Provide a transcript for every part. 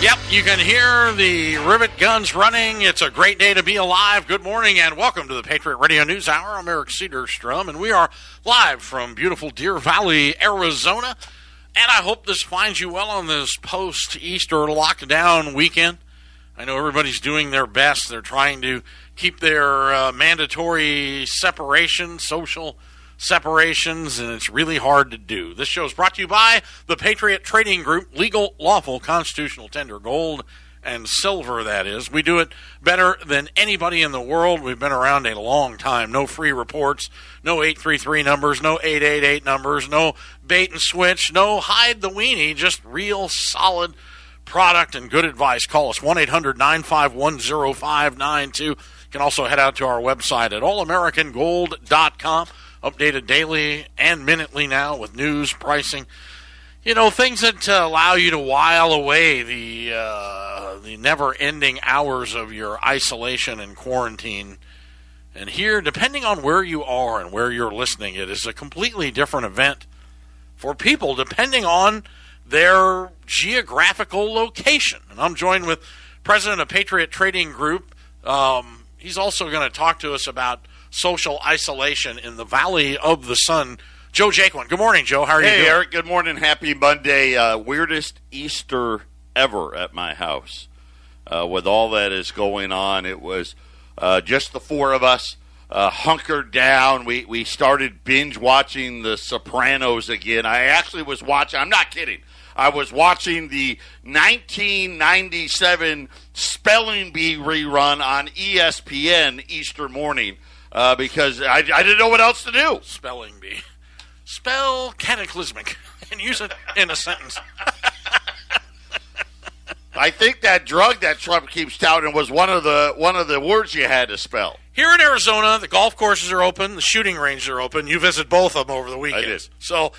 Yep, you can hear the rivet guns running. It's a great day to be alive. Good morning and welcome to the Patriot Radio News Hour. I'm Eric Cedarstrom, and we are live from beautiful Deer Valley, Arizona. And I hope this finds you well on this post Easter lockdown weekend. I know everybody's doing their best. They're trying to keep their uh, mandatory separation, social separations, and it's really hard to do. This show is brought to you by the Patriot Trading Group, legal, lawful, constitutional tender gold and silver, that is. We do it better than anybody in the world. We've been around a long time. No free reports, no 833 numbers, no 888 numbers, no bait and switch, no hide the weenie, just real solid product and good advice. Call us 1 800 951 0592. You can also head out to our website at allamericangold.com updated daily and minutely now with news, pricing, you know, things that uh, allow you to while away the uh, the never-ending hours of your isolation and quarantine. And here, depending on where you are and where you're listening, it is a completely different event for people depending on their geographical location. And I'm joined with President of Patriot Trading Group. Um, he's also going to talk to us about social isolation in the Valley of the Sun. Joe Jaquin. Good morning, Joe. How are hey, you doing? Hey, Eric. Good morning. Happy Monday. Uh, weirdest Easter ever at my house. Uh, with all that is going on, it was uh, just the four of us uh, hunkered down. We we started binge watching The Sopranos again. I actually was watching. I'm not kidding. I was watching the 1997 spelling bee rerun on ESPN Easter morning uh, because I, I didn't know what else to do. Spelling bee. Spell cataclysmic and use it in a sentence. I think that drug that Trump keeps touting was one of the one of the words you had to spell. Here in Arizona, the golf courses are open, the shooting ranges are open. You visit both of them over the weekend. I did. So uh,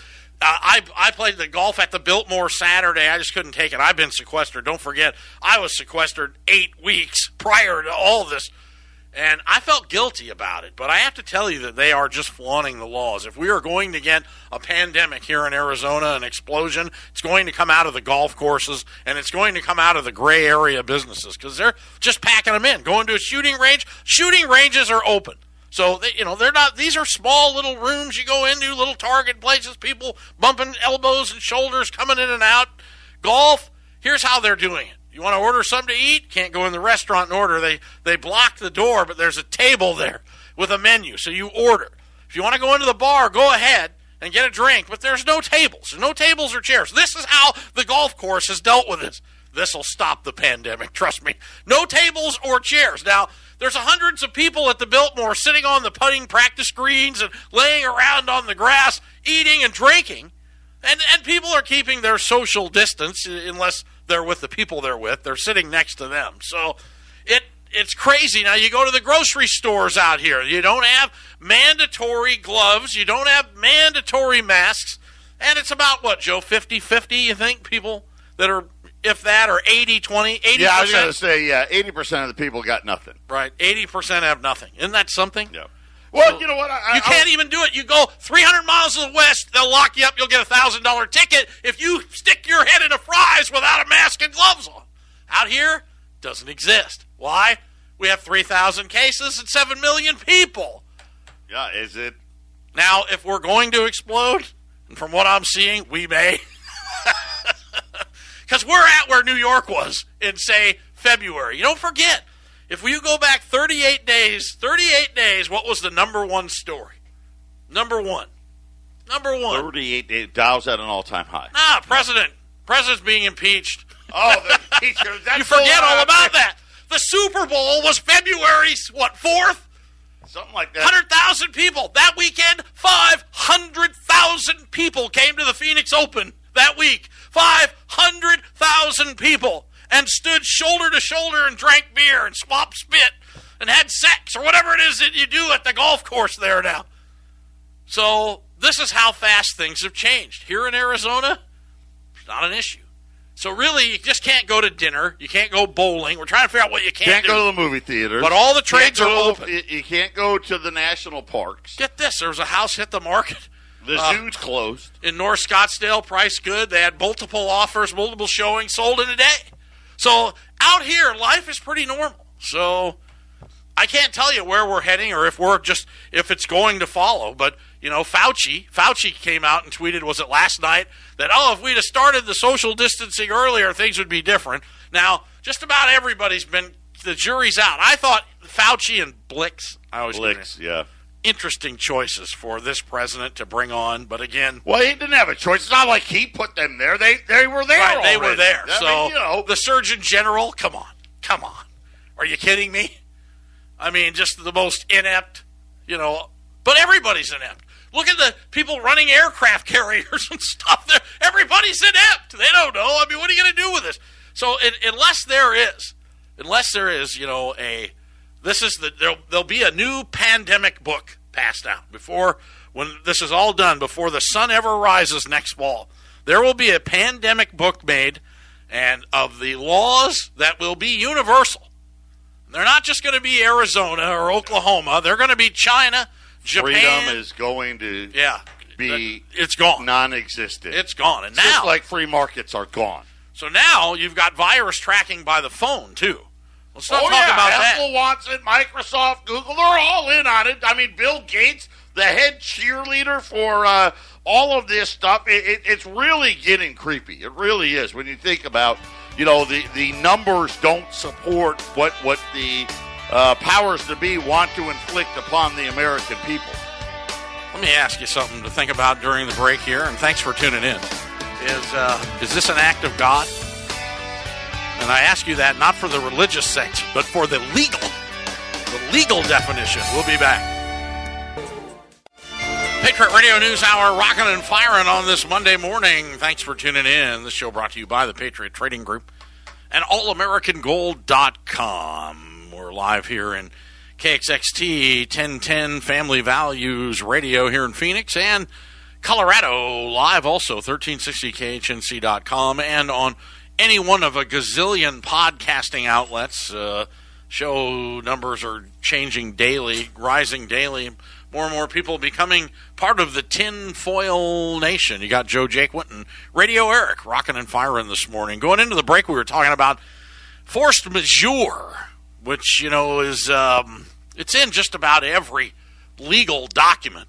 I I played the golf at the Biltmore Saturday. I just couldn't take it. I've been sequestered. Don't forget, I was sequestered eight weeks prior to all this and I felt guilty about it, but I have to tell you that they are just flaunting the laws. If we are going to get a pandemic here in Arizona, an explosion, it's going to come out of the golf courses and it's going to come out of the gray area businesses because they're just packing them in. Going to a shooting range, shooting ranges are open. So they, you know they're not. These are small little rooms you go into, little target places. People bumping elbows and shoulders, coming in and out. Golf. Here's how they're doing it. You want to order something to eat? Can't go in the restaurant and order. They they block the door, but there's a table there with a menu, so you order. If you want to go into the bar, go ahead and get a drink, but there's no tables. No tables or chairs. This is how the golf course has dealt with this. This will stop the pandemic, trust me. No tables or chairs. Now, there's hundreds of people at the Biltmore sitting on the putting practice greens and laying around on the grass, eating and drinking. And and people are keeping their social distance unless they're with the people they're with. They're sitting next to them. So it it's crazy. Now you go to the grocery stores out here. You don't have mandatory gloves. You don't have mandatory masks. And it's about what, Joe, 50-50, you think people that are if that or 80 20 80 Yeah, I was going to say yeah, 80% of the people got nothing. Right. 80% have nothing. Isn't that something? Yeah. Well, you know what? I, you can't even do it. You go 300 miles to the west, they'll lock you up. You'll get a thousand dollar ticket if you stick your head in a fries without a mask and gloves on. Out here, doesn't exist. Why? We have 3,000 cases and 7 million people. Yeah, is it? Now, if we're going to explode, and from what I'm seeing, we may. Because we're at where New York was in, say, February. You don't forget, if you go back 38 days, 38 days, what was the number one story? Number one. Number one. 38 days. Dow's at an all time high. Nah, President. President's being impeached. Oh, the impeachment. you forget all about that. The Super Bowl was February, what, 4th? Something like that. 100,000 people. That weekend, 500,000 people came to the Phoenix Open that week. 500,000 people and stood shoulder to shoulder and drank beer and swapped spit and had sex or whatever it is that you do at the golf course there now. So this is how fast things have changed. Here in Arizona, it's not an issue. So really, you just can't go to dinner. You can't go bowling. We're trying to figure out what you can't, can't do. go to the movie theater. But all the trades are open. You can't go to the national parks. Get this: there was a house hit the market. The uh, zoo's closed in North Scottsdale. Price good. They had multiple offers, multiple showings, sold in a day. So out here, life is pretty normal. So I can't tell you where we're heading or if we're just if it's going to follow. But you know, Fauci Fauci came out and tweeted was it last night that oh if we'd have started the social distancing earlier things would be different. Now just about everybody's been the jury's out. I thought Fauci and Birx. I always Birx, yeah. Interesting choices for this president to bring on, but again, well, he didn't have a choice. It's not like he put them there; they they were there. Right, they were there. I so mean, you know, the Surgeon General, come on, come on, are you kidding me? I mean, just the most inept, you know. But everybody's inept. Look at the people running aircraft carriers and stuff. There, everybody's inept. They don't know. I mean, what are you going to do with this? So, it, unless there is, unless there is, you know, a this is the there'll, there'll be a new pandemic book passed out before when this is all done before the sun ever rises next fall. There will be a pandemic book made and of the laws that will be universal. They're not just going to be Arizona or Oklahoma. They're going to be China, Japan. freedom is going to yeah, be it's gone. non-existent. It's gone. And just now, like free markets are gone. so now you've got virus tracking by the phone too. Let's not oh talk yeah, about Apple that. wants it. Microsoft, Google, they're all in on it. I mean, Bill Gates, the head cheerleader for uh, all of this stuff. It, it, it's really getting creepy. It really is when you think about, you know, the the numbers don't support what what the uh, powers to be want to inflict upon the American people. Let me ask you something to think about during the break here, and thanks for tuning in. Is uh, is this an act of God? And I ask you that not for the religious sense, but for the legal, the legal definition. We'll be back. Patriot Radio News Hour, rocking and firing on this Monday morning. Thanks for tuning in. This show brought to you by the Patriot Trading Group and allamericangold.com. We're live here in KXXT 1010 Family Values Radio here in Phoenix and Colorado, live also 1360khnc.com and on any one of a gazillion podcasting outlets. Uh, show numbers are changing daily, rising daily. More and more people becoming part of the tinfoil nation. You got Joe Jake Winton, Radio Eric, rocking and firing this morning. Going into the break, we were talking about force majeure, which you know is um, it's in just about every legal document.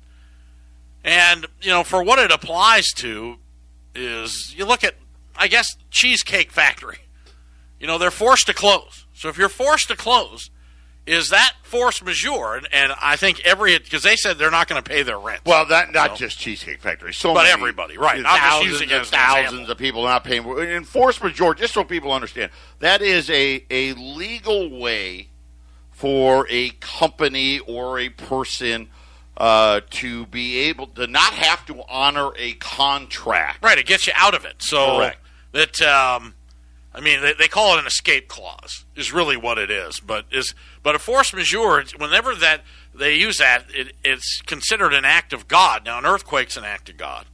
And you know, for what it applies to, is you look at I guess Cheesecake Factory. You know, they're forced to close. So if you're forced to close, is that force majeure? And, and I think every because they said they're not going to pay their rent. Well, that not So- just Cheesecake Factory, so But many- everybody, right. I'm just Thousands using it and thousands of people not paying. And force majeure, just so people understand, that is a a legal way for a company or a person uh, to be able to not have to honor a contract. Right, it gets you out of it. So Correct. That um, I mean, they, they call it an escape clause is really what it is. But is but a force majeure. Whenever that they use that, it, it's considered an act of God. Now, an earthquake's an act of God.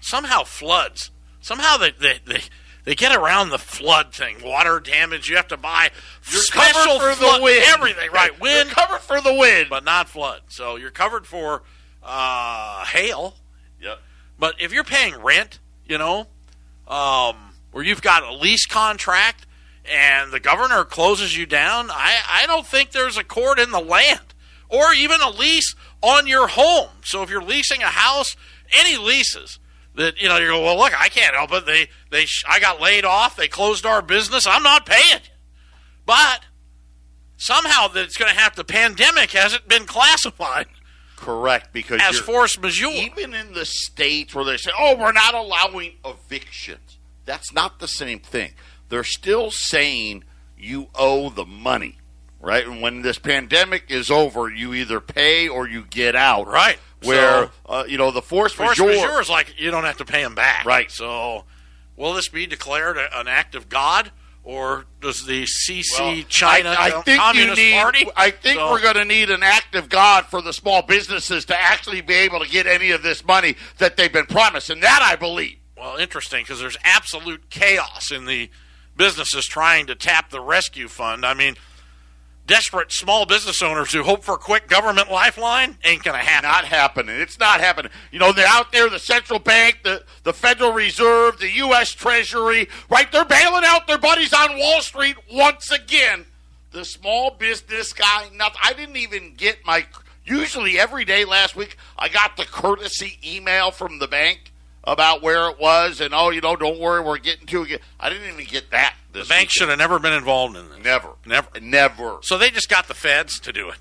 Somehow floods. Somehow they they. they they get around the flood thing, water damage. You have to buy You're special for flood- the wind. everything, right? Wind, covered for the wind. but not flood. So you're covered for uh, hail, Yep. but if you're paying rent, you know, um, or you've got a lease contract and the governor closes you down, I, I don't think there's a court in the land or even a lease on your home. So if you're leasing a house, any leases that you know you go, well, look, I can't help it. They they I got laid off. They closed our business. I'm not paying. But somehow that it's going to have the pandemic hasn't been classified Correct, because as force majeure. even in the states where they say, "Oh, we're not allowing evictions," that's not the same thing. They're still saying you owe the money, right? And when this pandemic is over, you either pay or you get out, Right. Where So- uh, you know the force, Force majeure, majeure is like you don't have to pay them back. Right. So, will this be declared a, an act of God, or does the CC Well, China I, I think Communist you need, Party? I think So- we're going to need an act of God for the small businesses to actually be able to get any of this money that they've been promised, and that I believe. Well, interesting because there's absolute chaos in the businesses trying to tap the rescue fund. I mean, desperate small business owners who hope for a quick government lifeline ain't going to happen. Not happening. It's not happening. You know, they're out there, the central bank, the, the Federal Reserve, the U.S. Treasury, right? They're bailing out their buddies on Wall Street once again. The small business guy, nothing. I didn't even get my. Usually, every day last week, I got the courtesy email from the bank about where it was, and oh, you know, don't worry, we're getting to it. I didn't even get that. the bank should have never been involved in this. Never, never, never. So they just got the feds to do it.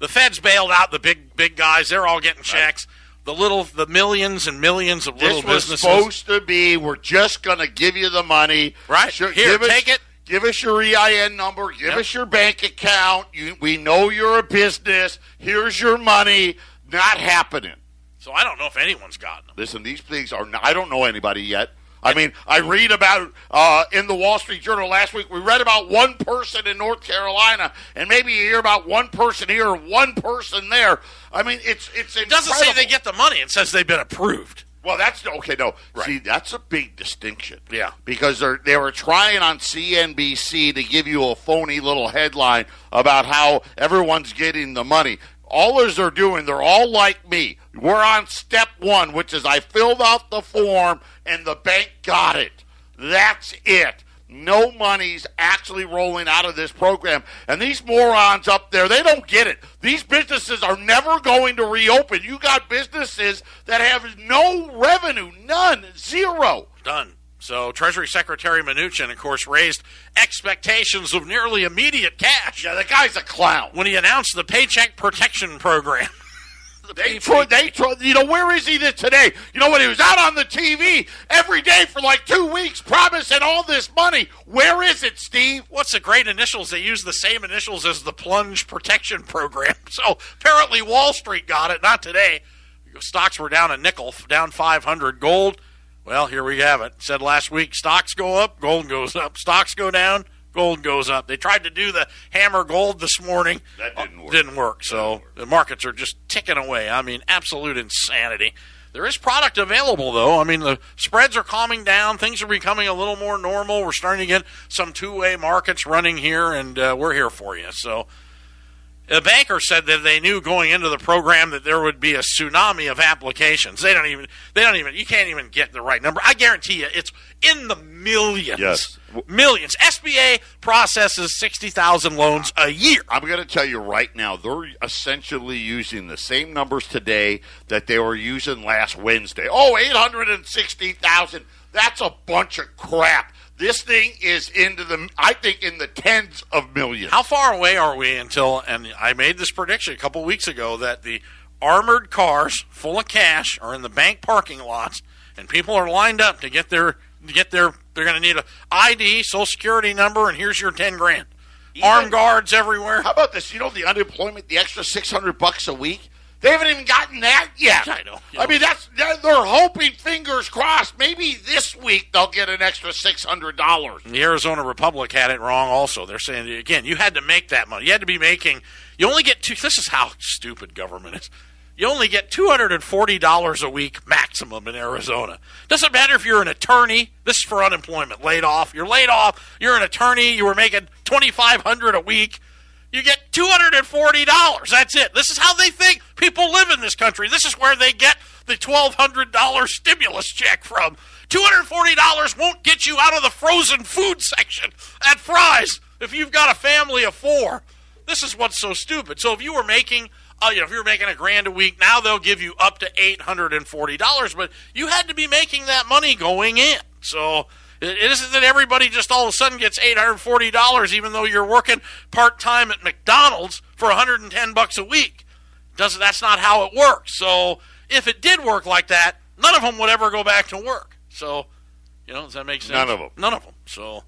The feds bailed out the big, big guys. They're all getting checks. Right. The little, the millions and millions of little this was businesses. supposed to be. We're just going to give you the money. Right here, take us, it. Give us your EIN number. Give yep. us your bank account. You, we know you're a business. Here's your money. Not happening. So I don't know if anyone's gotten them. Listen, these things are. Not, I don't know anybody yet. I mean, I read about uh, in the Wall Street Journal last week. We read about one person in North Carolina, and maybe you hear about one person here or one person there. I mean, it's it's. It doesn't say they get the money. It says they've been approved. Well, that's okay. No, right. see, that's a big distinction. Yeah, because they they were trying on CNBC to give you a phony little headline about how everyone's getting the money. All they're doing, they're all like me. We're on step one, which is I filled out the form and the bank got it. That's it. No money's actually rolling out of this program. And these morons up there, they don't get it. These businesses are never going to reopen. You got businesses that have no revenue, none, zero. Done. So Treasury Secretary Mnuchin, of course, raised expectations of nearly immediate cash. Yeah, the guy's a clown. When he announced the Paycheck Protection Program. they they you know, where is he today? You know what? He was out on the TV every day for like two weeks promising all this money. Where is it, Steve? What's the great initials? They use the same initials as the Plunge Protection Program. So apparently Wall Street got it, not today. Stocks were down a nickel, down 500. Gold well, here we have it. Said last week, stocks go up, gold goes up. Stocks go down, gold goes up. They tried to do the hammer gold this morning. That didn't work. Didn't work. So didn't work. the markets are just ticking away. I mean, absolute insanity. There is product available, though. I mean, the spreads are calming down. Things are becoming a little more normal. We're starting to get some two way markets running here, and uh, we're here for you. So the banker said that they knew going into the program that there would be a tsunami of applications. They don't even they don't even you can't even get the right number. I guarantee you it's in the millions. Yes. Millions. SBA processes 60,000 loans a year. I'm going to tell you right now, they're essentially using the same numbers today that they were using last Wednesday. Oh, 860,000. That's a bunch of crap. This thing is into the, I think, in the tens of millions. How far away are we until, and I made this prediction a couple weeks ago, that the armored cars full of cash are in the bank parking lots and people are lined up to get their, to get their, they're going to need a ID, social security number, and here's your 10 grand. Even, Armed guards everywhere. How about this? You know the unemployment, the extra 600 bucks a week? They haven't even gotten that yet. I know. I mean, that's they're, they're, hoping, fingers crossed. Maybe this week they'll get an extra six hundred dollars. The Arizona Republic had it wrong. Also, they're saying again, you had to make that money. You had to be making. You only get two. This is how stupid government is. You only get two hundred and forty dollars a week maximum in Arizona. Doesn't matter if you're an attorney. This is for unemployment, laid off. You're laid off. You're an attorney. You were making twenty five hundred a week you get $240. That's it. This is how they think people live in this country. This is where they get the $1,200 stimulus check from. $240 won't get you out of the frozen food section at Fry's if you've got a family of four. This is what's so stupid. So if you were making uh, you know, if you were making a grand a week, now they'll give you up to eight hundred and forty dollars. But you had to be making that money going in. So it isn't that everybody just all of a sudden gets $840 even though you're working part-time at McDonald's for 110 bucks a week. Does that's not how it works. So if it did work like that, none of them would ever go back to work. So, you know, does that make sense? None of them. None of them. So,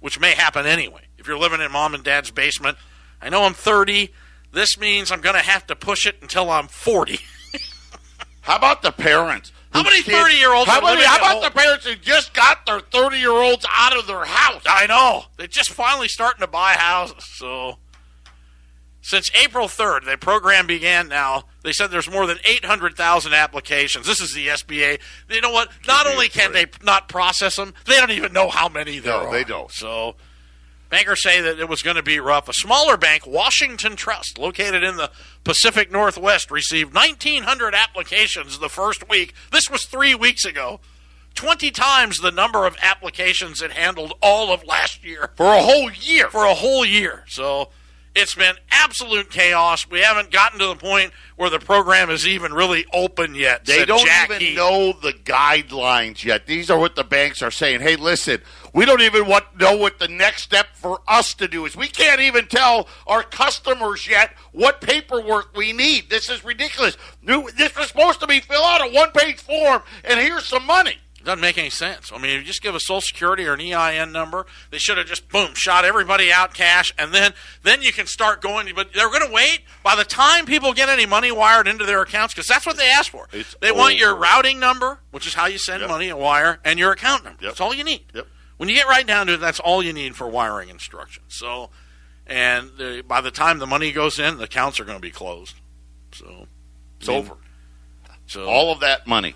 which may happen anyway. If you're living in mom and dad's basement, I know I'm 30. This means I'm going to have to push it until I'm 40. How about the parents? How many thirty-year-olds? How, many, how about the parents who just got their thirty-year-olds out of their house? I know they're just finally starting to buy houses. So, since April third, the program began. Now they said there's more than eight hundred thousand applications. This is the SBA. You know what? Not only can they not process them, they don't even know how many there no, are. they don't. So. Bankers say that it was going to be rough. A smaller bank, Washington Trust, located in the Pacific Northwest, received 1,900 applications the first week. This was three weeks ago. 20 times the number of applications it handled all of last year. For a whole year. For a whole year. So it's been absolute chaos. We haven't gotten to the point where the program is even really open yet. They don't Jackie. even know the guidelines yet. These are what the banks are saying. Hey, listen, we don't even want, know what the next step for us to do is. We can't even tell our customers yet what paperwork we need. This is ridiculous. New, this was supposed to be fill out a one page form, and here's some money. Doesn't make any sense. I mean, if you just give a social security or an EIN number, they should have just boom shot everybody out cash, and then then you can start going. But they're going to wait by the time people get any money wired into their accounts because that's what they ask for. It's they want your routing number, which is how you send Yep. money, a wire, and your account number. Yep. That's all you need. Yep. When you get right down to it, that's all you need for wiring instructions. So, and the, by the time the money goes in, the accounts are going to be closed. So It's I mean, over. So All of that money.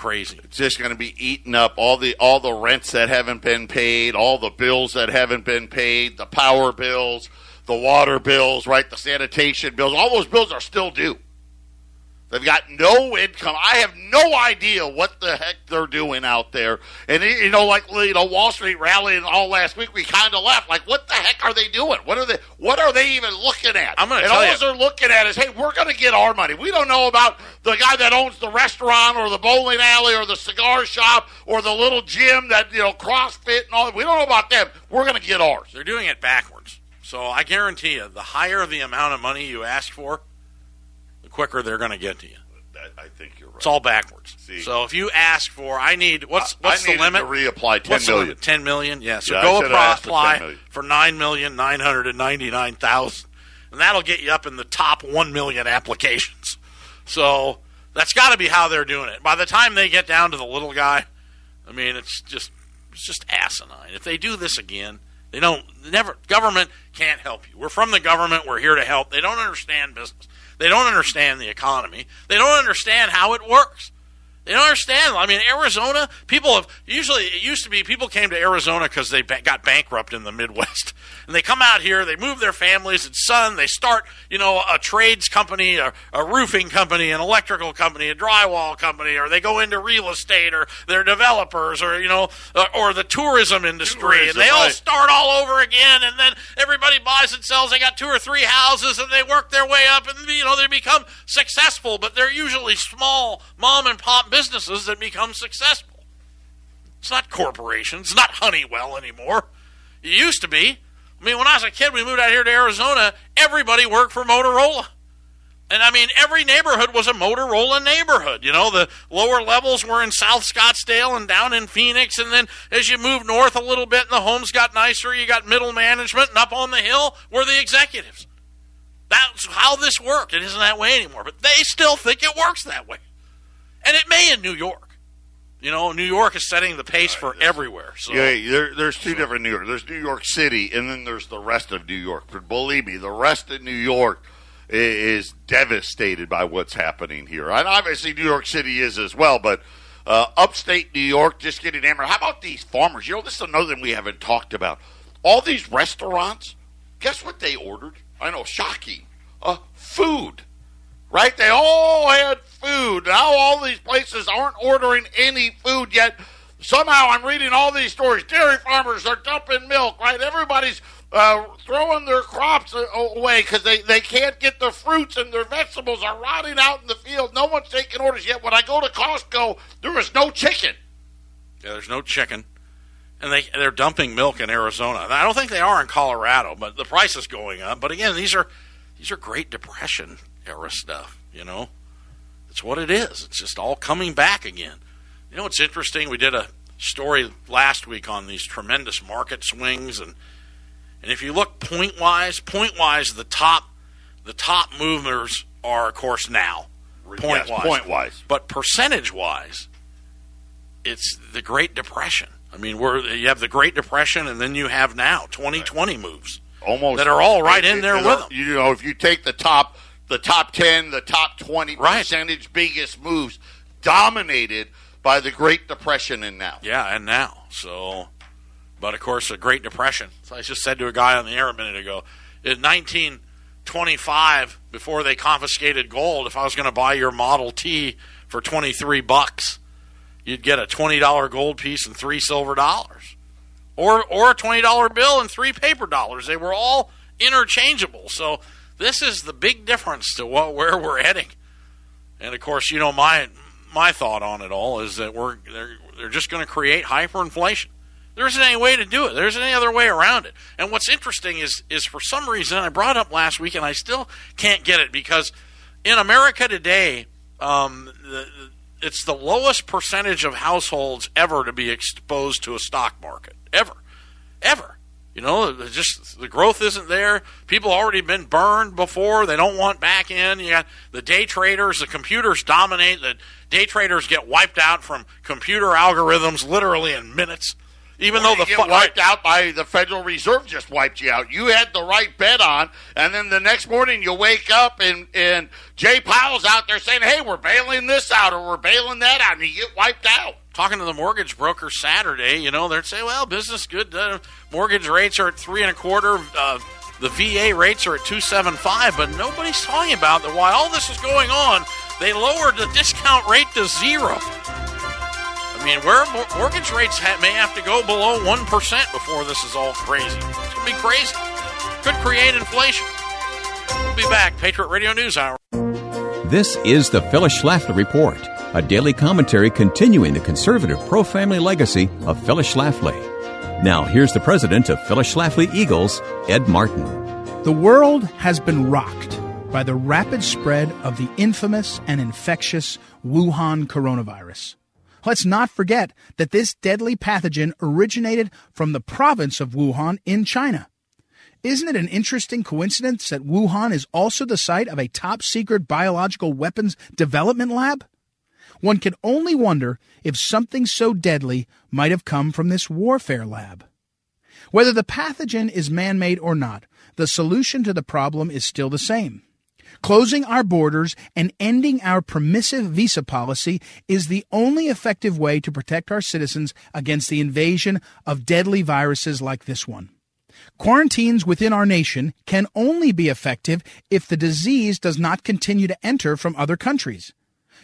Crazy. It's just going to be eaten up. All the all the rents that haven't been paid, all the bills that haven't been paid, the power bills, the water bills, right? The sanitation bills. All those bills are still due. They've got no income. I have no idea what the heck they're doing out there. And you know, like you know, Wall Street rallying all last week, we kind of left. Like, what the heck are they doing? What are they? What are they even looking at? I'm gonna and tell all you. they're looking at is, hey, we're going to get our money. We don't know about the guy that owns the restaurant or the bowling alley or the cigar shop or the little gym that you know CrossFit and all. We don't know about them. We're going to get ours. They're doing it backwards. So I guarantee you, the higher the amount of money you ask for, quicker they're going to get to you. I think you're right. It's all backwards. See. So if you ask for, I need what's I what's the needed limit? to reapply ten what's the million. Ten million. Yeah. So Yeah, go asked for 10 for nine million nine hundred and ninety nine thousand, and that'll get you up in the top one million applications. So that's got to be how they're doing it. By the time they get down to the little guy, I mean it's just it's just asinine. If they do this again, they don't never government can't help you. We're from the government. We're here to help. They don't understand business. They don't understand the economy. They don't understand how it works. They don't understand. I mean, Arizona people have usually it used to be people came to Arizona because they ba- got bankrupt in the Midwest, and they come out here, they move their families and son, they start you know a trades company, a, a roofing company, an electrical company, a drywall company, or they go into real estate, or they're developers, or you know, uh, or the tourism industry, Tourism, and they all right. start all over again, and then everybody buys and sells. They got two or three houses, and they work their way up, and you know they become successful. But they're usually small mom and pop businesses that become successful. It's not corporations. Not Honeywell anymore. It used to be. I mean, when I was a kid, we moved out here to Arizona. Everybody worked for Motorola. And I mean, every neighborhood was a Motorola neighborhood. You know, the lower levels were in South Scottsdale and down in Phoenix. And then as you move north a little bit and the homes got nicer, you got middle management. And up on the hill were the executives. That's how this worked. It isn't that way anymore. But they still think it works that way. And it may in New York. You know, New York is setting the pace for everywhere. So Yeah, there, there's two different New York. There's New York City, and then there's the rest of New York. But believe me, the rest of New York is devastated by what's happening here. And obviously, New York City is as well. But uh, upstate New York just getting hammered. How about these farmers? You know, this is another thing we haven't talked about. All these restaurants. Guess what they ordered? I know, shocking. Uh, food right? They all had food. Now all these places aren't ordering any food yet. Somehow I'm reading all these stories. Dairy farmers are dumping milk, right? Everybody's uh, throwing their crops away because they, they can't get the fruits and their vegetables are rotting out in the field. No one's taking orders yet. When I go to Costco, there is no chicken. Yeah, there's no chicken, and they they're dumping milk in Arizona. I don't think they are in Colorado, but the price is going up. But again, these are these are Great Depression era stuff. You know, it's what it is. It's just all coming back again. You know, what's interesting. We did a story last week on these tremendous market swings, and and if you look point wise, point wise, the top the top movers are of course now point Yes, wise. point-wise. But percentage wise, it's the Great Depression. I mean, we're you have the Great Depression, and then you have now 2020 moves. Almost That are all right in there It- it- with 'em. You know, if you take the top, the top ten, the top twenty Right. percentage biggest moves, dominated by the Great Depression and now. Yeah, and now so But of course, a Great Depression. So I just said to a guy on the air a minute ago, in 1925, before they confiscated gold, if I was going to buy your Model T for 23 bucks, you'd get a $20 gold piece and three silver dollars, or or a $20 bill and three paper dollars. They were all interchangeable. So this is the big difference to what where we're heading. And of course, you know my my thought on it all is that we're they're, they're just going to create hyperinflation. There isn't any way to do it. There isn't any other way around it. And what's interesting is is for some reason I brought up last week and I still can't get it because in America today, um, the, it's the lowest percentage of households ever to be exposed to a stock market ever, ever. You know, just the growth isn't there. People already been burned before; they don't want back in. You got the day traders, the computers dominate. The day traders get wiped out from computer algorithms literally in minutes. Even Or though you the get fu- wiped out by the Federal Reserve just wiped you out. You had the right bet on, and then the next morning you wake up and and Jay Powell's out there saying, "Hey, we're bailing this out or we're bailing that out," and you get wiped out. Talking to the mortgage broker Saturday, you know, they'd say, "Well, business good. Uh, mortgage rates are at three and a quarter. Uh, the VA rates are at two seven five, but nobody's talking about that. While all this is going on, they lowered the discount rate to zero. I mean, where mortgage rates ha- may have to go below one percent before this is all crazy. It's gonna be crazy. Could create inflation. We'll be back. Patriot Radio News Hour. This is the Phyllis Schlafly Report, a daily commentary continuing the conservative pro family legacy of Phyllis Schlafly. Now, here's the president of Phyllis Schlafly Eagles, Ed Martin. The world has been rocked by the rapid spread of the infamous and infectious Wuhan coronavirus. Let's not forget that this deadly pathogen originated from the province of Wuhan in China. Isn't it an interesting coincidence that Wuhan is also the site of a top secret biological weapons development lab? One can only wonder if something so deadly might have come from this warfare lab. Whether the pathogen is man made or not, the solution to the problem is still the same. Closing our borders and ending our permissive visa policy is the only effective way to protect our citizens against the invasion of deadly viruses like this one. Quarantines within our nation can only be effective if the disease does not continue to enter from other countries.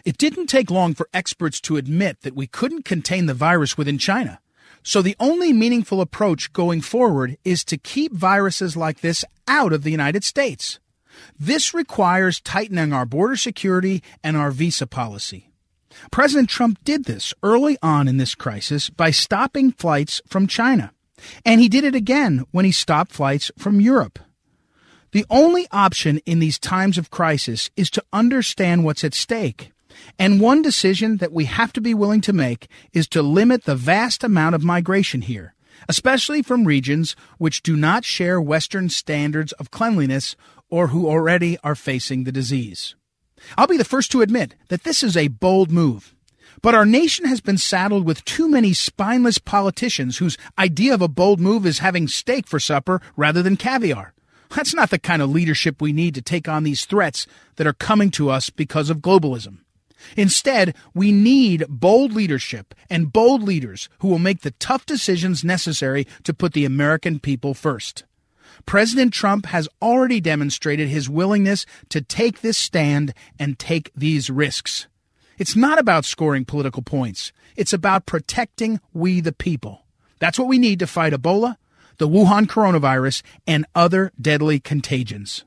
It didn't take long for experts to admit that we couldn't contain the virus within China. So the only meaningful approach going forward is to keep viruses like this out of the United States. This requires tightening our border security and our visa policy. President Trump did this early on in this crisis by stopping flights from China. And he did it again when he stopped flights from Europe. The only option in these times of crisis is to understand what's at stake. And one decision that we have to be willing to make is to limit the vast amount of migration here, especially from regions which do not share Western standards of cleanliness or who already are facing the disease. I'll be the first to admit that this is a bold move. But our nation has been saddled with too many spineless politicians whose idea of a bold move is having steak for supper rather than caviar. That's not the kind of leadership we need to take on these threats that are coming to us because of globalism. Instead, we need bold leadership and bold leaders who will make the tough decisions necessary to put the American people first. President Trump has already demonstrated his willingness to take this stand and take these risks. It's not about scoring political points. It's about protecting we the people. That's what we need to fight Ebola, the Wuhan coronavirus, and other deadly contagions.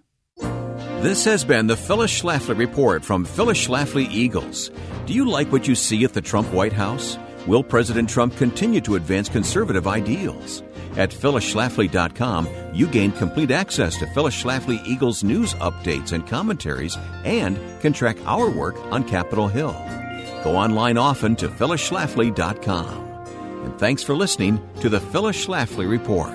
This has been the Phyllis Schlafly Report from Phyllis Schlafly Eagles. Do you like what you see at the Trump White House? Will President Trump continue to advance conservative ideals? At phyllisschlafly.com, you gain complete access to Phyllis Schlafly Eagles news updates and commentaries and can track our work on Capitol Hill. Go online often to phyllisschlafly.com. And thanks for listening to the Phyllis Schlafly Report.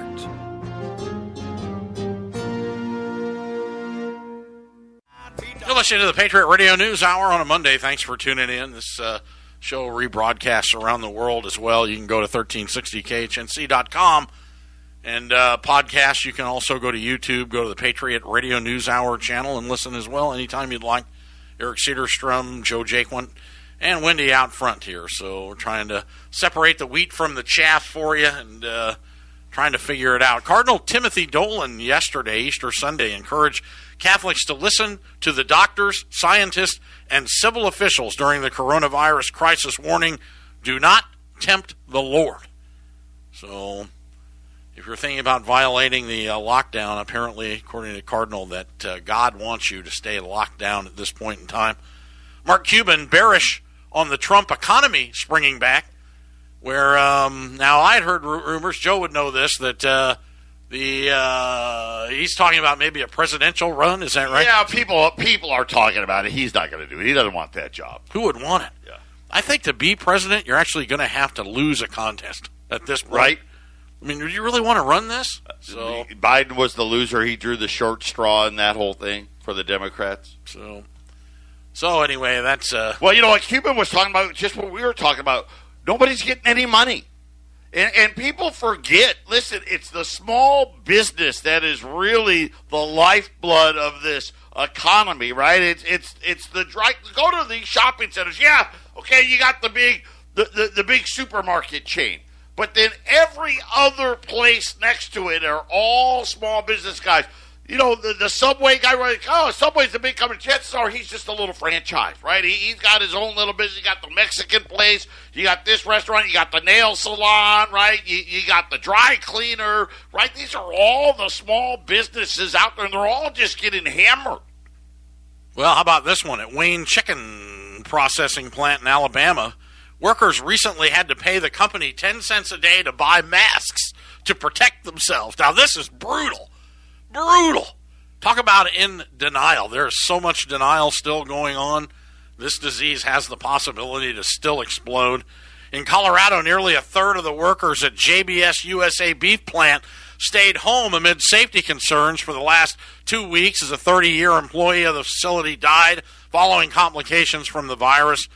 You're listening to the Patriot Radio News Hour on a Monday. Thanks for tuning in. This uh, show rebroadcasts around the world as well. You can go to 1360khnc.com and uh, podcast. You can also go to YouTube, go to the Patriot Radio News Hour channel, and listen as well anytime you'd like. Eric Cedarstrom, Joe Jaquin, and Wendy out front here. So we're trying to separate the wheat from the chaff for you and uh, trying to figure it out. Cardinal Timothy Dolan yesterday, Easter Sunday, encouraged Catholics to listen to the doctors, scientists, and civil officials during the coronavirus crisis, warning do not tempt the Lord. So, if you're thinking about violating the uh, lockdown, apparently, according to Cardinal, that uh, God wants you to stay locked down at this point in time. Mark Cuban bearish on the Trump economy springing back, where um, now I'd heard rumors, Joe would know this, that uh, the uh, he's talking about maybe a presidential run. Is that right? Yeah, people people are talking about it. He's not going to do it. He doesn't want that job. Who would want it? Yeah. I think to be president, you're actually going to have to lose a contest at this point. Right. I mean, do you really want to run this? So, Biden was the loser. He drew the short straw in that whole thing for the Democrats. so, so anyway, that's uh, Well, you know what Cuban was talking about, just what we were talking about. Nobody's getting any money. And, and people forget, listen, it's the small business that is really the lifeblood of this economy, right? It's it's it's the dry go to the shopping centers. Yeah, okay, you got the big the, the, the big supermarket chain. But then every other place next to it are all small business guys. You know, the, the Subway guy, right? Oh, Subway's the big company. Chances are he's just a little franchise, right? He, he's got his own little business. You got the Mexican place. You got this restaurant. You got the nail salon, right? You, you got the dry cleaner, right? These are all the small businesses out there, and they're all just getting hammered. Well, how about this one at Wayne Chicken Processing Plant in Alabama? Workers recently had to pay the company 10 cents a day to buy masks to protect themselves. Now, this is brutal. Brutal. Talk about in denial. There's so much denial still going on. This disease has the possibility to still explode. In Colorado, nearly a third of the workers at JBS USA beef plant stayed home amid safety concerns for the last two weeks as a 30 year employee of the facility died following complications from the virus.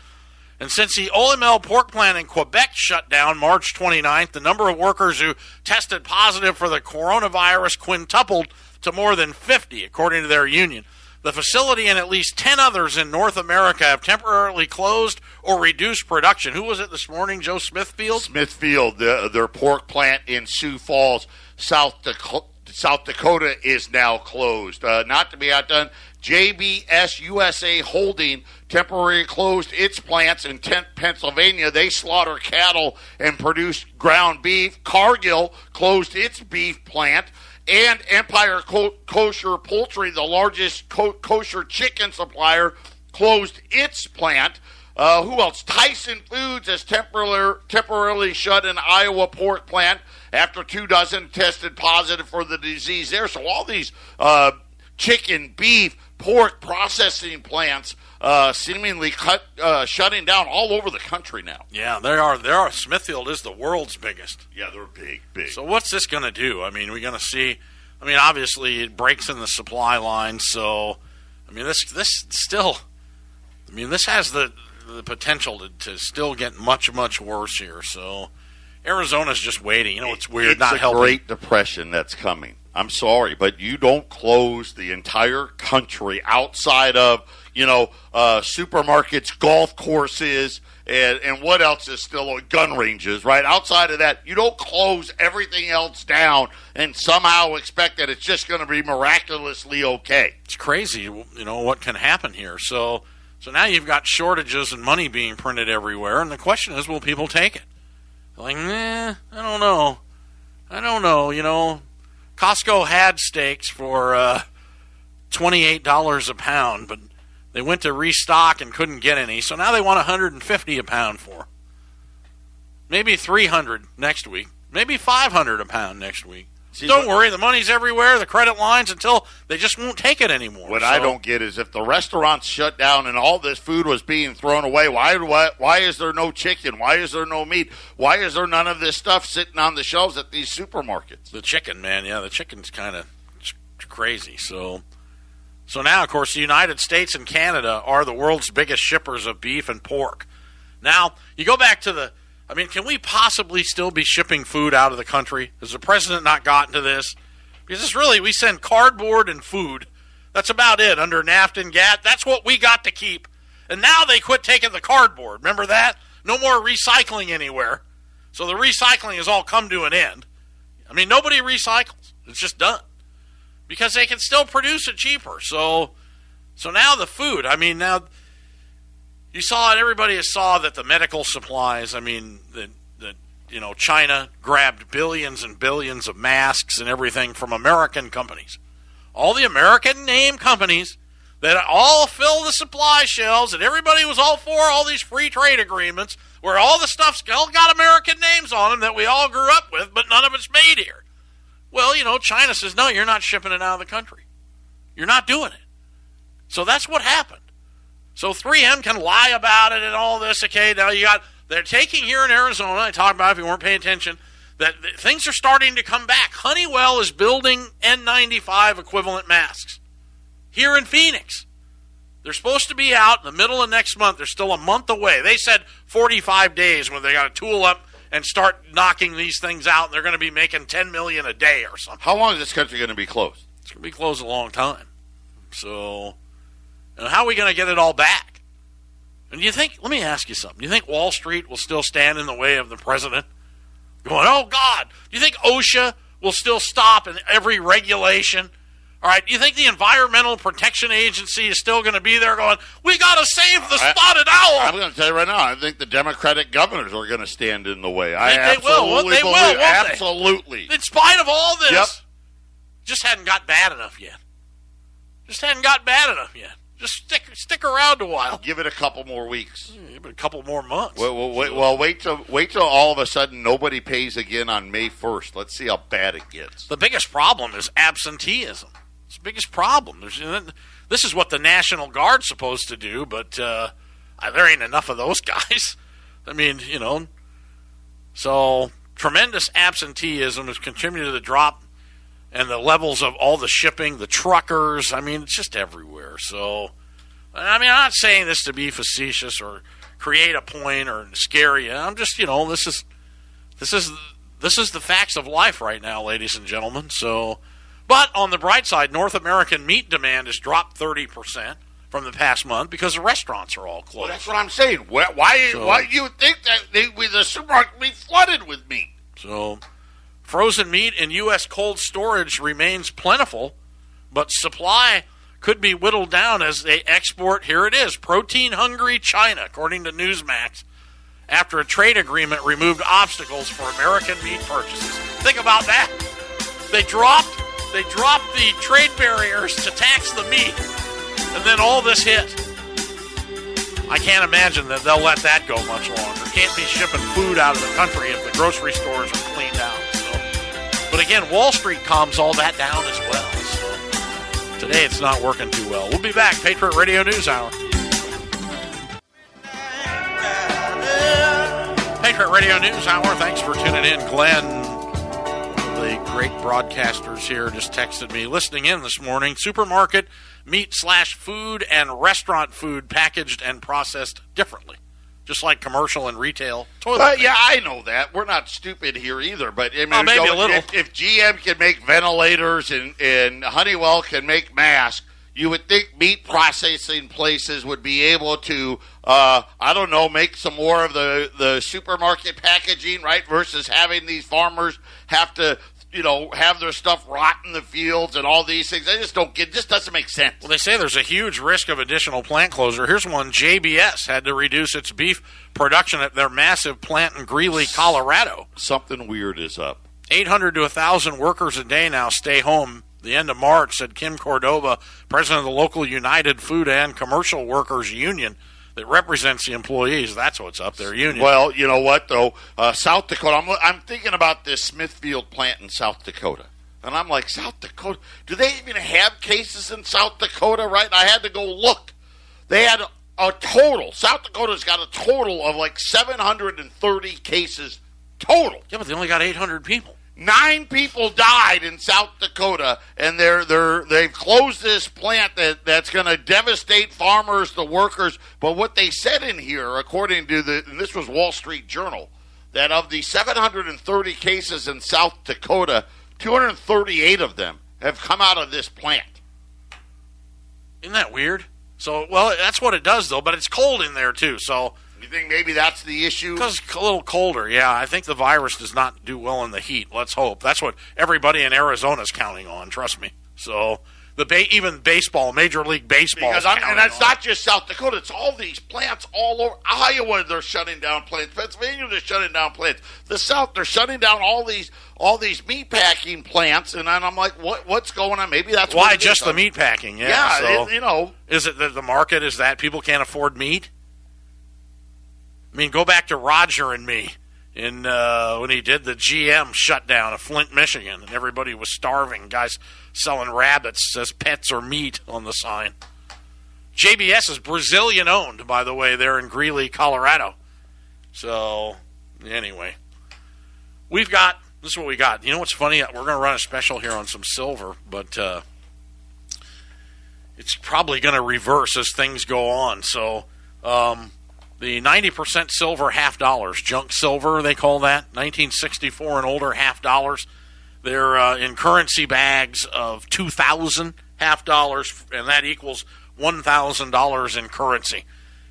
And since the Olymel pork plant in Quebec shut down March 29th, the number of workers who tested positive for the coronavirus quintupled to more than 50, according to their union. The facility and at least 10 others in North America have temporarily closed or reduced production. Who was it this morning? Joe Smithfield? Smithfield, the, their pork plant in Sioux Falls, South Dakota, South Dakota is now closed. Uh, not to be outdone, JBS USA Holding temporarily closed its plants in Tent, Pennsylvania. They slaughter cattle and produce ground beef. Cargill closed its beef plant. And Empire Co- Kosher Poultry, the largest co- kosher chicken supplier, closed its plant. Uh, who else? Tyson Foods has temporarily, temporarily shut an Iowa pork plant after two dozen tested positive for the disease there. So all these uh, chicken, beef, pork processing plants uh, seemingly cut, uh, shutting down all over the country now. Yeah, they are. They are. Smithfield is the world's biggest. Yeah, they're big, big. So what's this going to do? I mean, we're going to see. I mean, obviously it breaks in the supply line. So, I mean, this this still. I mean, this has the the potential to, to still get much much worse here. So, Arizona's just waiting. You know, it's weird. It's not a helping. Great Depression that's coming. I'm sorry, but you don't close the entire country outside of you know uh, supermarkets, golf courses, and and what else is still on gun ranges, right? Outside of that, you don't close everything else down and somehow expect that it's just going to be miraculously okay. it's crazy, you know, what can happen here. So, so now you've got shortages and money being printed everywhere, and the question is, will people take it? Like, nah, I don't know. I don't know. You know, Costco had steaks for uh, twenty-eight dollars a pound, but they went to restock and couldn't get any, so now they want one hundred and fifty a pound for. Maybe three hundred next week. Maybe five hundred a pound next week. See, don't what- worry, the money's everywhere. The credit lines until they just won't take it anymore. What I don't get is if the restaurants shut down and all this food was being thrown away, why, why why is there no chicken? Why is there no meat? Why is there none of this stuff sitting on the shelves at these supermarkets? the chicken, man. Yeah, the chicken's kind of crazy. So, so now, of course, the United States and Canada are the world's biggest shippers of beef and pork. Now, you go back to the. I mean, can we possibly still be shipping food out of the country? Has the president not gotten to this? Because it's really we send cardboard and food. That's about it under NAFTA and GATT. That's what we got to keep. And now they quit taking the cardboard. Remember that? No more recycling anywhere. So the recycling has all come to an end. I mean, nobody recycles. It's just done because they can still produce it cheaper. So, so now the food. I mean, now you saw it. Everybody saw that the medical supplies. I mean, the the you know China grabbed billions and billions of masks and everything from American companies. All the American name companies that all fill the supply shelves, and everybody was all for all these free trade agreements where all the stuff's all got American names on them that we all grew up with, but none of it's made here. Well, you know, China says, no, you're not shipping it out of the country. You're not doing it. So that's what happened. So 3M can lie about it and all this. Okay, now you got, they're taking here in Arizona, I talked about if you weren't paying attention, that things are starting to come back. Honeywell is building N95 equivalent masks here in Phoenix. They're supposed to be out in the middle of next month. They're still a month away. They said 45 days when they got to tool up and start knocking these things out. And they're going to be making 10 million a day or something. How long is this country going to be closed? It's going to be closed a long time. So, how are we going to get it all back? And do you think? Let me ask you something. Do you think Wall Street will still stand in the way of the president? Going, oh God! Do you think OSHA will still stop in every regulation? All right, Do you think the Environmental Protection Agency is still going to be there going, we got to save the spotted owl? I'm going to tell you right now, I think the Democratic governors are going to stand in the way. I, I think they will. They will, won't absolutely. They? In spite of all this, yep. just hadn't got bad enough yet. Just hadn't got bad enough yet. Just stick stick around a while. Give it a couple more weeks. Give it a couple more months. Well, well, wait, well, wait till wait till all of a sudden nobody pays again on May first. Let's see how bad it gets. The biggest problem is absenteeism. It's the biggest problem. There's, this is what the National Guard's supposed to do, but uh, there ain't enough of those guys. I mean, you know, so tremendous absenteeism has contributed to the drop and the levels of all the shipping, the truckers. I mean, it's just everywhere. So, I mean, I'm not saying this to be facetious or create a point or scare you. I'm just, you know, this is this is this is the facts of life right now, ladies and gentlemen. So, but on the bright side, North American meat demand has dropped thirty percent from the past month because the restaurants are all closed. Well, that's what I'm saying. Why? Why, so, why do you think that they, the supermarket would be flooded with meat? So Frozen meat in U.S. cold storage remains plentiful, but supply could be whittled down as they export. Here it is protein hungry China, according to Newsmax, after a trade agreement removed obstacles for American meat purchases. Think about that. They dropped they dropped the trade barriers to tax the meat, and then all this hit. I can't imagine that they'll let that go much longer. Can't be shipping food out of the country if the grocery stores are cleaned out. But again, Wall Street calms all that down as well. So today it's not working too well. We'll be back. Patriot Radio News Hour. Patriot Radio News Hour. Thanks for tuning in. Glenn, one of the great broadcasters here, just texted me listening in this morning. Supermarket meat slash food and restaurant food packaged and processed differently just like commercial and retail toilet. Yeah, I know that. We're not stupid here either. But I mean, maybe a little. If, if, GM can make ventilators and, and Honeywell can make masks, you would think meat processing places would be able to, uh, I don't know, make some more of the, the supermarket packaging, right? Versus having these farmers have to you know, have their stuff rot in the fields and all these things. I just don't get. It just doesn't make sense. Well, they say there's a huge risk of additional plant closure. Here's one: JBS had to reduce its beef production at their massive plant in Greeley, Colorado. Something weird is up. 800 to 1,000 workers a day now stay home. The end of March, said Kim Cordova, president of the local United Food and Commercial Workers Union that represents the employees. That's what's up there, union. Well, you know what though, uh, South Dakota. I'm, I'm thinking about this Smithfield plant in South Dakota, and I'm like, South Dakota. Do they even have cases in South Dakota? Right? I had to go look. They had a total. South Dakota's got a total of like 730 cases total. Yeah, but they only got 800 people. Nine people died in South Dakota, and they're they're they've closed this plant that that's going to devastate farmers, the workers. But what they said in here, according to the and this was Wall Street Journal, that of the 730 cases in South Dakota, 238 of them have come out of this plant. Isn't that weird? So, well, that's what it does, though. But it's cold in there too. So, You think maybe that's the issue? Because it's a little colder, yeah. I think the virus does not do well in the heat. Let's hope. That's what everybody in Arizona is counting on. Trust me. So the ba- even baseball, Major League Baseball, because I'm, and it's not just South Dakota; it's all these plants all over Iowa. They're shutting down plants. Pennsylvania, they're shutting down plants. The South, they're shutting down all these all these meat packing plants. And then I'm like, what what's going on? Maybe that's why just the meat packing. Yeah, yeah so it, you know, is it that the market is that people can't afford meat? I mean, go back to Roger and me in uh, when he did the GM shutdown of Flint, Michigan, and everybody was starving. Guys selling rabbits as pets or meat on the sign. JBS is Brazilian owned, by the way. They're in Greeley, Colorado. So, anyway, we've got this is what we got. You know what's funny? We're going to run a special here on some silver, but uh, it's probably going to reverse as things go on. So, um, the 90% silver half dollars, junk silver, they call that, 1964 and older half dollars. They're uh, in currency bags of 2,000 half dollars, and that equals $1,000 in currency.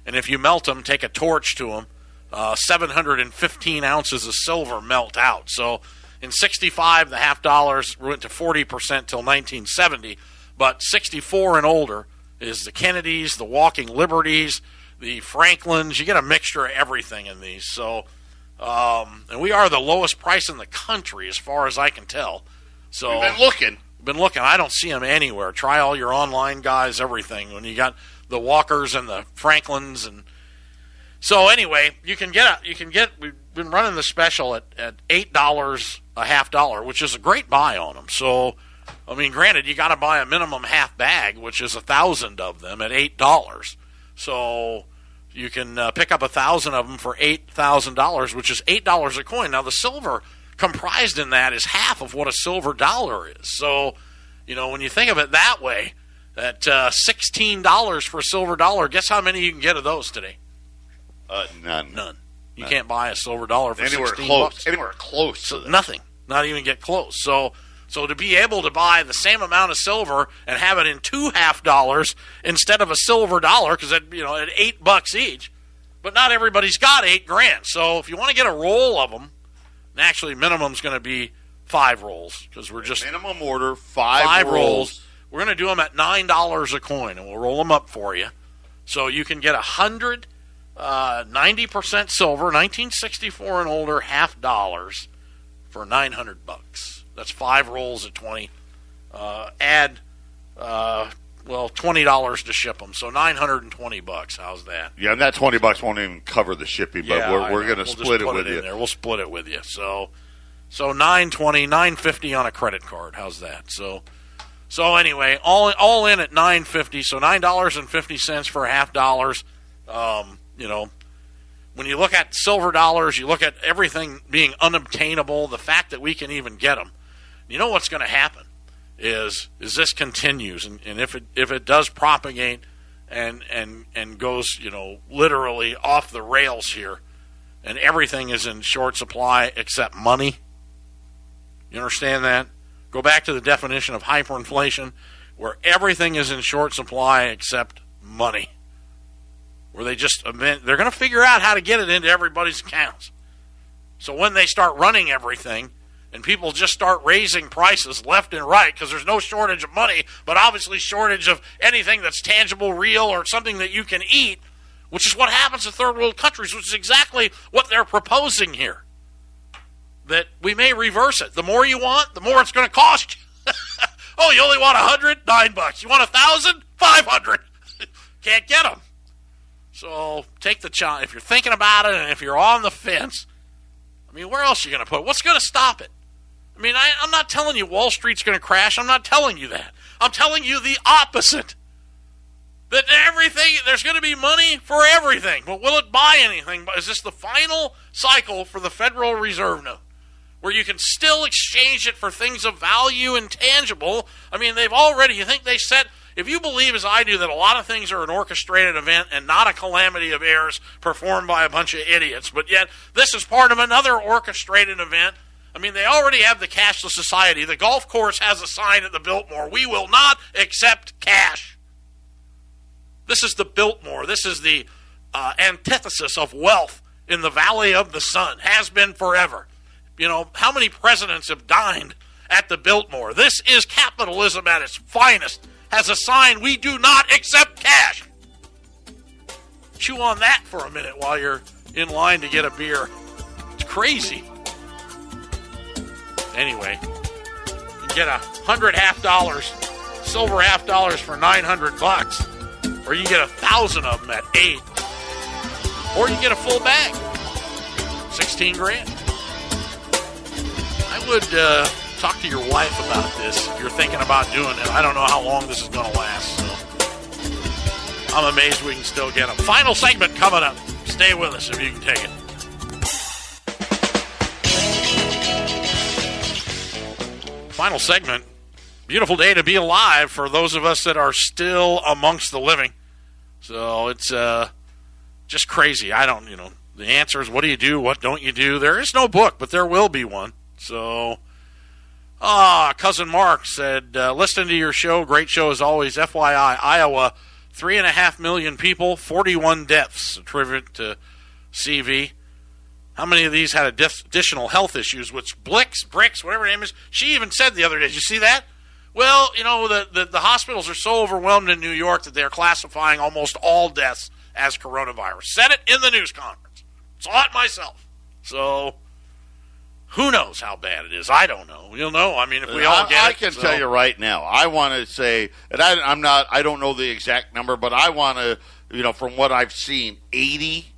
And if you melt them, take a torch to them, uh, 715 ounces of silver melt out. So in 65, the half dollars went to 40% till 1970, but 64 and older is the Kennedys, the Walking Liberties, the Franklins. You get a mixture of everything in these. So, um, and we are the lowest price in the country as far as I can tell. So we've been looking. Been looking. I don't see them anywhere. Try all your online guys, everything. When you got the Walkers and the Franklins, and so anyway, you can get you can get. We've been running the special at at eight dollars a half dollar, which is a great buy on them. So. I mean, granted, you got to buy a minimum half bag, which is a thousand of them at eight dollars. So you can uh, pick up a thousand of them for eight thousand dollars, which is eight dollars a coin. Now the silver comprised in that is half of what a silver dollar is. So, you know, when you think of it that way, at uh, sixteen dollars for a silver dollar, guess how many you can get of those today? Uh, none. None. You none. can't buy a silver dollar for anywhere 16 close. Bucks. Anywhere close. So nothing. Not even get close. So so to be able to buy the same amount of silver and have it in two half dollars instead of a silver dollar, because you know at eight bucks each, but not everybody's got eight grand. So if you want to get a roll of them, actually minimum's going to be five rolls because we're just minimum order five, five rolls. rolls. We're going to do them at nine dollars a coin, and we'll roll them up for you. So you can get a hundred, uh, ninety percent silver, 1964 and older, half dollars for nine hundred bucks. That's five rolls at twenty. Uh, add, uh, well, twenty dollars to ship them, so nine hundred and twenty bucks. How's that? Yeah, and that twenty bucks won't even cover the shipping, but yeah, we're, we're going to we'll split it with it you. There. We'll split it with you. So, so nine twenty, nine fifty on a credit card. How's that? So, so anyway, all all in at nine fifty. So nine dollars and fifty cents for half dollars. Um, you know, when you look at silver dollars, you look at everything being unobtainable. The fact that we can even get them you know what's going to happen is is this continues, and, and if it if it does propagate and and and goes you know literally off the rails here, and everything is in short supply except money. You understand that? Go back to the definition of hyperinflation, where everything is in short supply except money. Where they just they're going to figure out how to get it into everybody's accounts. So when they start running everything, and people just start raising prices left and right because there's no shortage of money, but obviously shortage of anything that's tangible, real, or something that you can eat, which is what happens in third world countries, which is exactly what they're proposing here. That we may reverse it. The more you want, the more it's going to cost you. oh, you only want a hundred? Nine bucks. You want a thousand? Five hundred. Can't get them. So take the chance. If you're thinking about it and if you're on the fence, I mean, where else are you going to put it? What's going to stop it? I mean, I, I'm not telling you Wall Street's going to crash. I'm not telling you that. I'm telling you the opposite. That everything, there's going to be money for everything. But will it buy anything? Is this the final cycle for the Federal Reserve note? Where you can still exchange it for things of value and tangible. I mean, they've already, you think they said, if you believe, as I do, that a lot of things are an orchestrated event and not a calamity of errors performed by a bunch of idiots, but yet this is part of another orchestrated event I mean, they already have the cashless society. The golf course has a sign at the Biltmore We will not accept cash. This is the Biltmore. This is the uh, antithesis of wealth in the Valley of the Sun. Has been forever. You know, how many presidents have dined at the Biltmore? This is capitalism at its finest. Has a sign we do not accept cash. Chew on that for a minute while you're in line to get a beer. It's crazy. Anyway, you get a hundred half dollars, silver half dollars for nine hundred bucks, or you get a thousand of them at eight, or you get a full bag, sixteen grand. I would uh, talk to your wife about this if you're thinking about doing it. I don't know how long this is going to last. So I'm amazed we can still get them. Final segment coming up. Stay with us if you can take it. Final segment. Beautiful day to be alive for those of us that are still amongst the living. So it's uh, just crazy. I don't, you know, the answer is what do you do? What don't you do? There is no book, but there will be one. So, ah, cousin Mark said, uh, listen to your show. Great show as always. FYI, Iowa, three and a half million people, 41 deaths. Attributed to CV. How many of these had additional health issues? Which Blix, Bricks, whatever her name is, she even said the other day. Did you see that? Well, you know, the, the, the hospitals are so overwhelmed in New York that they're classifying almost all deaths as coronavirus. Said it in the news conference. Saw it myself. So who knows how bad it is? I don't know. You'll know. I mean, if we all get I it, can so- tell you right now. I want to say, and I, I'm not. I don't know the exact number, but I want to. You know, from what I've seen, eighty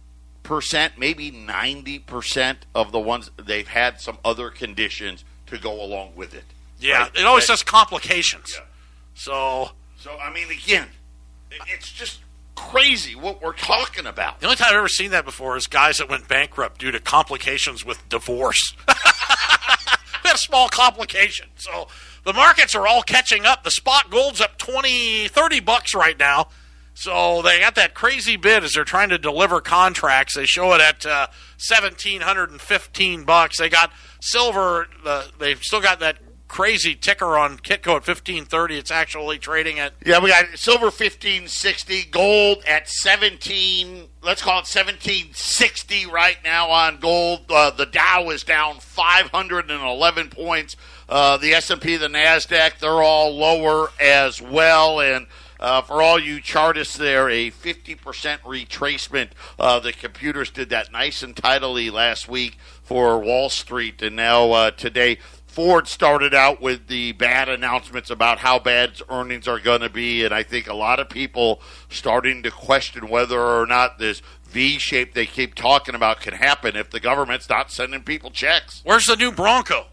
percent, maybe ninety percent of the ones they've had some other conditions to go along with it. Yeah, Right? it always That- says complications. Yeah. So So I mean, again, it's just crazy what we're talking about. the only time I've ever seen that before is guys that went bankrupt due to complications with divorce. a small complication. So the markets are all catching up. The spot gold's up 20, 30 bucks right now. So they got that crazy bid as they're trying to deliver contracts. They show it at uh, seventeen hundred and fifteen bucks. They got silver. Uh, they've still got that crazy ticker on Kitco at fifteen thirty. It's actually trading at Yeah, we got silver fifteen sixty, gold at seventeen. Let's call it seventeen sixty right now on gold. Uh, the Dow is down five hundred and eleven points. Uh, the S and P, the Nasdaq, they're all lower as well. And uh, for all you chartists there, a fifty percent retracement. Uh, the computers did that nice and tidily last week for Wall Street, and now uh, today. Ford started out with the bad announcements about how bad earnings are going to be, and I think a lot of people starting to question whether or not this V shape they keep talking about can happen if the government's not sending people checks. Where's the new Bronco?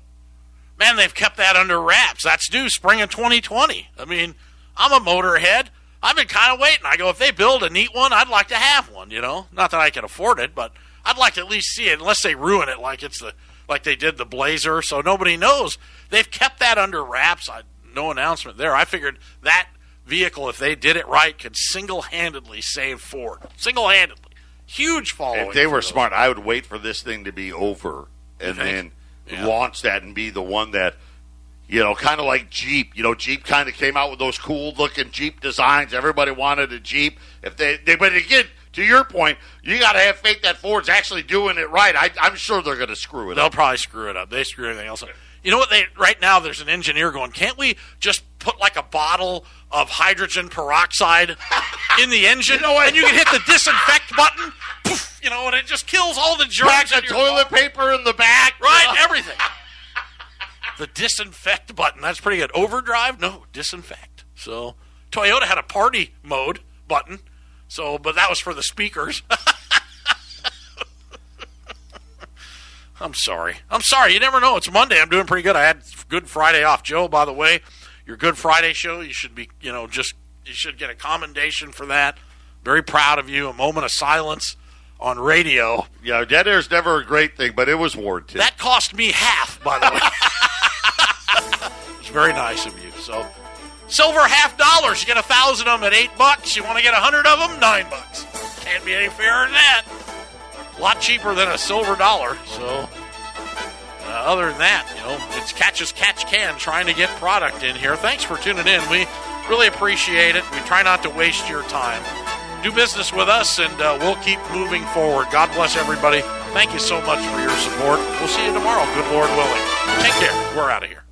Man, they've kept that under wraps. That's due spring of 2020. I mean, I'm a motorhead. I've been kind of waiting. I go, if they build a neat one, I'd like to have one. You know, not that I can afford it, but I'd like to at least see it, unless they ruin it like it's the like they did the Blazer, so nobody knows. They've kept that under wraps. I, no announcement there. I figured that vehicle, if they did it right, could single-handedly save Ford. Single-handedly, huge following. If they were those. smart, I would wait for this thing to be over and then Yeah. launch that and be the one that, you know, kind of like Jeep. You know, Jeep kind of came out with those cool looking Jeep designs. Everybody wanted a Jeep. If they, they but again, to your point, you got to have faith that Ford's actually doing it right. I, I'm sure they're going to screw it They'll up. probably screw it up. They screw everything else up. You know what? They right now there's an engineer going. Can't we just put like a bottle of hydrogen peroxide in the engine, You know and you can hit the disinfect button, poof, you know, and it just kills all the germs. Crack the toilet paper in the back. right? you know? Everything. The disinfect button. That's pretty good. Overdrive? No, disinfect. So Toyota had a party mode button. So, but that was for the speakers. I'm sorry. I'm sorry. You never know. It's Monday. I'm doing pretty good. I had Good Friday off. Joe, by the way, your Good Friday show, you should be, you know, just, you should get a commendation for that. Very proud of you. A moment of silence on radio. Yeah, dead air is never a great thing, but it was warranted. That cost me half, by the way. it's very nice of you. So, silver half dollars. You get a thousand of them at eight bucks. You want to get a hundred of them, nine bucks. Can't be any fairer than that. A lot cheaper than a silver dollar. So, uh, other than that, you know, it's catch as catch can trying to get product in here. Thanks for tuning in. We really appreciate it. We try not to waste your time. do business with us, and uh, we'll keep moving forward. God bless everybody. Thank you so much for your support. We'll see you tomorrow, good Lord willing. Take care. We're out of here.